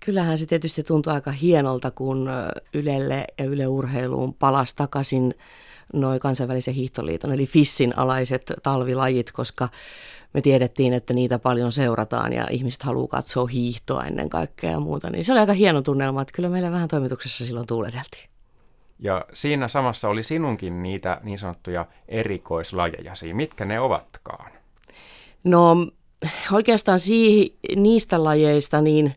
kyllähän se tietysti tuntuu aika hienolta, kun Ylelle ja Yle Urheiluun palasi takaisin noin kansainvälisen hiihtoliiton, eli FISSin alaiset talvilajit, koska me tiedettiin, että niitä paljon seurataan ja ihmiset haluaa katsoa hiihtoa ennen kaikkea ja muuta. Niin se oli aika hieno tunnelma, että kyllä meillä vähän toimituksessa silloin tuuleteltiin. Ja siinä samassa oli sinunkin niitä niin sanottuja erikoislajeja. Mitkä ne ovatkaan? No oikeastaan siihen, niistä lajeista, niin,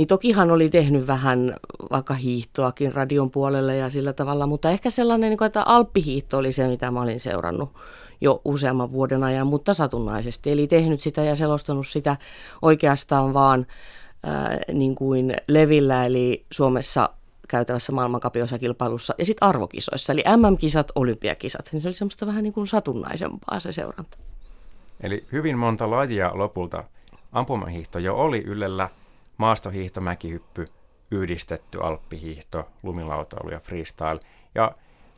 niin tokihan oli tehnyt vähän vaikka hiihtoakin radion puolelle ja sillä tavalla, mutta ehkä sellainen, niin että alppihiihto oli se, mitä mä olin seurannut jo useamman vuoden ajan, mutta satunnaisesti. Eli tehnyt sitä ja selostanut sitä oikeastaan vaan ää, niin kuin levillä, eli Suomessa käytävässä maailmankapiosa-kilpailussa ja sitten arvokisoissa, eli MM-kisat, olympiakisat. Niin se oli semmoista vähän niin kuin satunnaisempaa se seuranta. Eli hyvin monta lajia lopulta ampumahiihto jo oli Ylellä, maastohiihto, mäkihyppy, yhdistetty alppihiihto, lumilautailu ja freestyle. Ja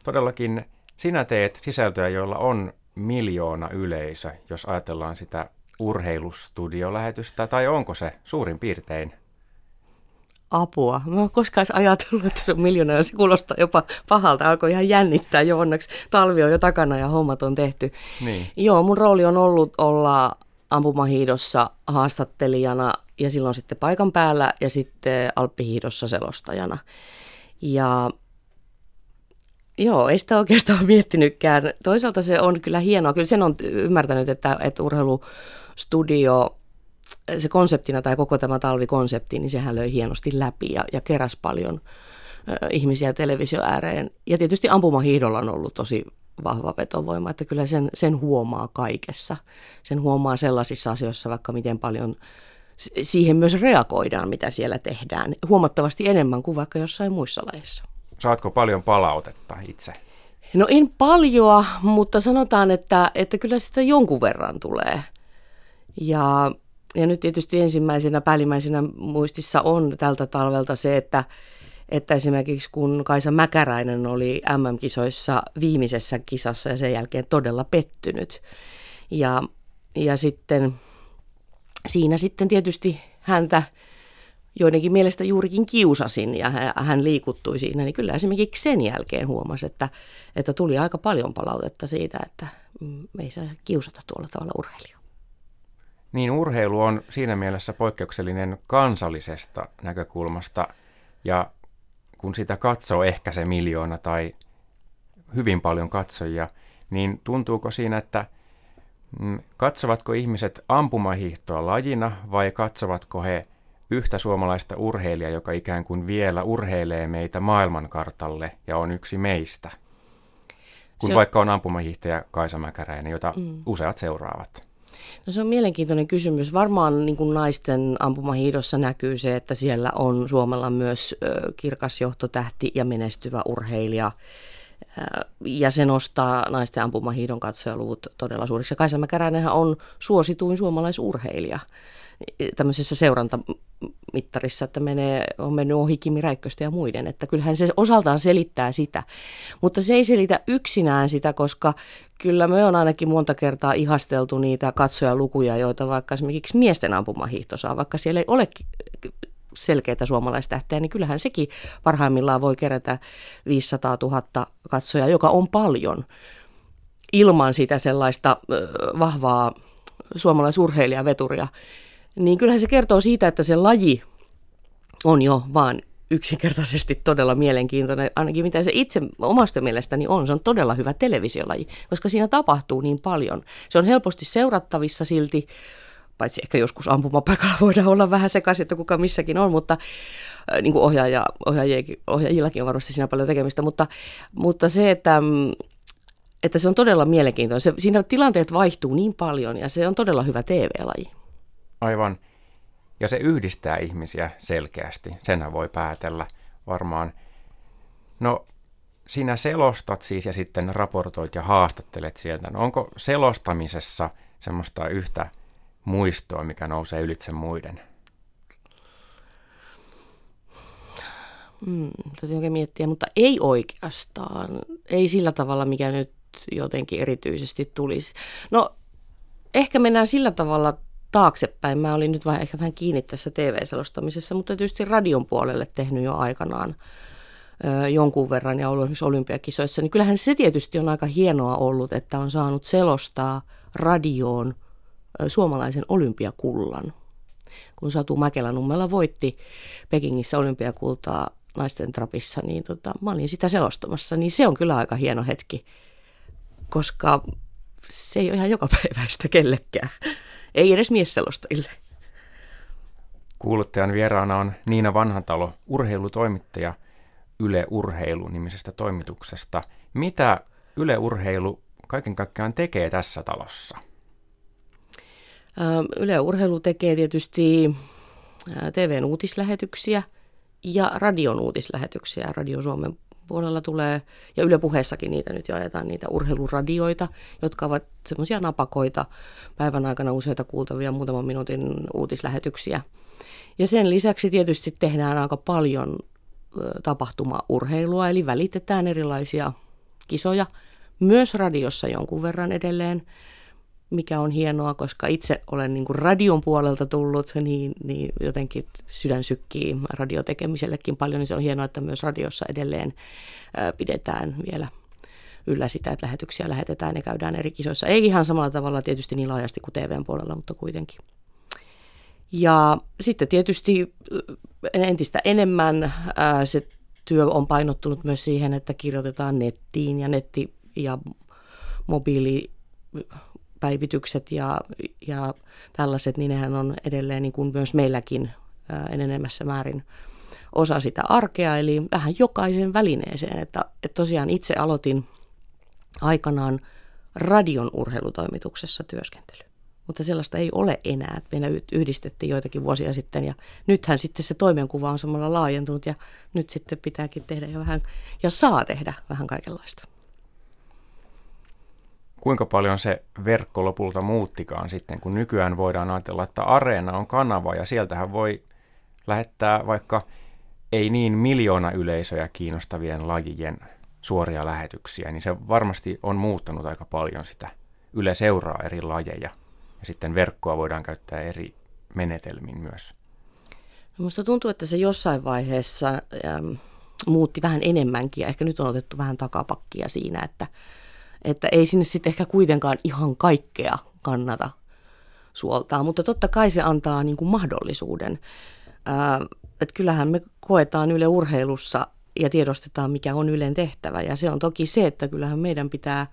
todellakin sinä teet sisältöjä, joilla on miljoona yleisö, jos ajatellaan sitä urheilustudiolähetystä, tai onko se suurin piirtein? Apua. Mä en koskaan ajatellut, että se on miljoona, ja se kuulostaa jopa pahalta. Alkoi ihan jännittää jo onneksi. Talvi on jo takana ja hommat on tehty. Niin. Joo, mun rooli on ollut olla ampumahiidossa haastattelijana ja silloin sitten paikan päällä ja sitten alppihiidossa selostajana. Ja Joo, ei sitä oikeastaan miettinytkään. Toisaalta se on kyllä hienoa. Kyllä sen on ymmärtänyt, että, että urheilustudio, se konseptina tai koko tämä talvikonsepti, niin sehän löi hienosti läpi ja, ja keräs paljon ihmisiä televisio ääreen. Ja tietysti ampumahiidolla on ollut tosi vahva vetovoima, että kyllä sen, sen huomaa kaikessa. Sen huomaa sellaisissa asioissa, vaikka miten paljon siihen myös reagoidaan, mitä siellä tehdään. Huomattavasti enemmän kuin vaikka jossain muissa lajeissa. Saatko paljon palautetta itse? No en paljon, mutta sanotaan, että, että kyllä sitä jonkun verran tulee. Ja, ja nyt tietysti ensimmäisenä päällimmäisenä muistissa on tältä talvelta se, että, että esimerkiksi kun Kaisa Mäkäräinen oli MM-kisoissa viimeisessä kisassa ja sen jälkeen todella pettynyt. Ja, ja sitten siinä sitten tietysti häntä joidenkin mielestä juurikin kiusasin ja hän liikuttui siinä, niin kyllä esimerkiksi sen jälkeen huomasi, että, että tuli aika paljon palautetta siitä, että mm, me ei saa kiusata tuolla tavalla urheilijaa. Niin urheilu on siinä mielessä poikkeuksellinen kansallisesta näkökulmasta ja kun sitä katsoo ehkä se miljoona tai hyvin paljon katsojia, niin tuntuuko siinä, että mm, katsovatko ihmiset ampumahiihtoa lajina vai katsovatko he yhtä suomalaista urheilijaa, joka ikään kuin vielä urheilee meitä maailmankartalle ja on yksi meistä. Kun se vaikka on ampumahiihtäjä Kaisa Mäkäräinen, jota mm. useat seuraavat. No se on mielenkiintoinen kysymys. Varmaan niin kuin naisten ampumahiidossa näkyy se, että siellä on Suomella myös kirkas johtotähti ja menestyvä urheilija. Ja se nostaa naisten ampumahiidon katsojaluvut todella suuriksi. Kaisa Mäkäräinenhän on suosituin suomalaisurheilija tämmöisessä seurantamittarissa, että menee, on mennyt ohi Kimi Räikköstä ja muiden. Että kyllähän se osaltaan selittää sitä, mutta se ei selitä yksinään sitä, koska kyllä me on ainakin monta kertaa ihasteltu niitä katsojalukuja, joita vaikka esimerkiksi miesten ampumahiihto saa, vaikka siellä ei ole selkeitä suomalaistähteä, niin kyllähän sekin parhaimmillaan voi kerätä 500 000 katsojaa, joka on paljon ilman sitä sellaista vahvaa suomalaisurheilijaveturia, niin kyllähän se kertoo siitä, että se laji on jo vaan yksinkertaisesti todella mielenkiintoinen, ainakin mitä se itse omasta mielestäni on. Se on todella hyvä televisiolaji, koska siinä tapahtuu niin paljon. Se on helposti seurattavissa silti, paitsi ehkä joskus ampumapaikalla voidaan olla vähän sekaisin, että kuka missäkin on, mutta äh, niin kuin ohjaaja, ohjaajillakin on varmasti siinä paljon tekemistä, mutta, mutta se, että mm, että se on todella mielenkiintoinen. Se, siinä tilanteet vaihtuu niin paljon ja se on todella hyvä TV-laji. Aivan. Ja se yhdistää ihmisiä selkeästi. Senhän voi päätellä varmaan. No, sinä selostat siis ja sitten raportoit ja haastattelet sieltä. No, onko selostamisessa semmoista yhtä muistoa, mikä nousee ylitse muiden? Hmm, täytyy oikein miettiä, mutta ei oikeastaan. Ei sillä tavalla, mikä nyt jotenkin erityisesti tulisi. No, ehkä mennään sillä tavalla taaksepäin. Mä olin nyt vähän, ehkä vähän kiinni tässä TV-selostamisessa, mutta tietysti radion puolelle tehnyt jo aikanaan ö, jonkun verran ja ollut esimerkiksi olympiakisoissa, niin kyllähän se tietysti on aika hienoa ollut, että on saanut selostaa radioon ö, suomalaisen olympiakullan. Kun Satu Mäkelä-Nummela voitti Pekingissä olympiakultaa naisten trapissa, niin tota, mä olin sitä selostamassa, niin se on kyllä aika hieno hetki, koska se ei ole ihan joka päiväistä kellekään. Ei edes miesselostajille. Kuuluttajan vieraana on Niina Vanhantalo, urheilutoimittaja Yle Urheilu nimisestä toimituksesta. Mitä Yle Urheilu kaiken kaikkiaan tekee tässä talossa? Yle Urheilu tekee tietysti TVn uutislähetyksiä ja radion uutislähetyksiä. Radio Suomen puolella tulee, ja Yle puheessakin niitä nyt jo ajetaan, niitä urheiluradioita, jotka ovat semmoisia napakoita päivän aikana useita kuultavia muutaman minuutin uutislähetyksiä. Ja sen lisäksi tietysti tehdään aika paljon tapahtumaurheilua, eli välitetään erilaisia kisoja, myös radiossa jonkun verran edelleen mikä on hienoa, koska itse olen niin kuin radion puolelta tullut, niin, niin jotenkin sydän sykkii radiotekemisellekin paljon, niin se on hienoa, että myös radiossa edelleen ää, pidetään vielä yllä sitä, että lähetyksiä lähetetään ja käydään eri kisoissa. Ei ihan samalla tavalla tietysti niin laajasti kuin TVn puolella, mutta kuitenkin. Ja sitten tietysti entistä enemmän se työ on painottunut myös siihen, että kirjoitetaan nettiin ja netti ja mobiili päivitykset ja, ja tällaiset, niin nehän on edelleen niin kuin myös meilläkin enenemässä määrin osa sitä arkea, eli vähän jokaisen välineeseen. Että, että tosiaan itse aloitin aikanaan radion urheilutoimituksessa työskentely. Mutta sellaista ei ole enää. Meillä yhdistettiin joitakin vuosia sitten ja nythän sitten se toimenkuva on samalla laajentunut ja nyt sitten pitääkin tehdä jo vähän ja saa tehdä vähän kaikenlaista kuinka paljon se verkko lopulta muuttikaan sitten, kun nykyään voidaan ajatella, että Areena on kanava ja sieltähän voi lähettää vaikka ei niin miljoona yleisöjä kiinnostavien lajien suoria lähetyksiä, niin se varmasti on muuttanut aika paljon sitä. Yle seuraa eri lajeja ja sitten verkkoa voidaan käyttää eri menetelmin myös. No tuntuu, että se jossain vaiheessa ähm, muutti vähän enemmänkin ja ehkä nyt on otettu vähän takapakkia siinä, että että ei sinne sitten ehkä kuitenkaan ihan kaikkea kannata suoltaa, mutta totta kai se antaa niin kuin mahdollisuuden. Ää, että kyllähän me koetaan Yle urheilussa ja tiedostetaan, mikä on Ylen tehtävä. Ja se on toki se, että kyllähän meidän pitää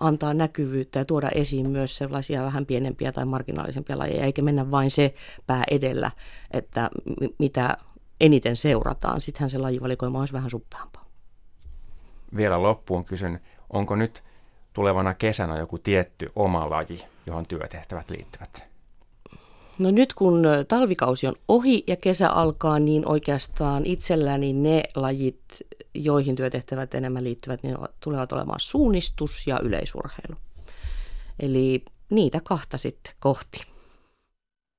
antaa näkyvyyttä ja tuoda esiin myös sellaisia vähän pienempiä tai marginaalisempia lajeja, eikä mennä vain se pää edellä, että mitä eniten seurataan. Sittenhän se lajivalikoima olisi vähän suppeampaa. Vielä loppuun kysyn, onko nyt tulevana kesänä joku tietty oma laji, johon työtehtävät liittyvät? No nyt kun talvikausi on ohi ja kesä alkaa, niin oikeastaan itselläni ne lajit, joihin työtehtävät enemmän liittyvät, niin tulevat olemaan suunnistus ja yleisurheilu. Eli niitä kahta sitten kohti.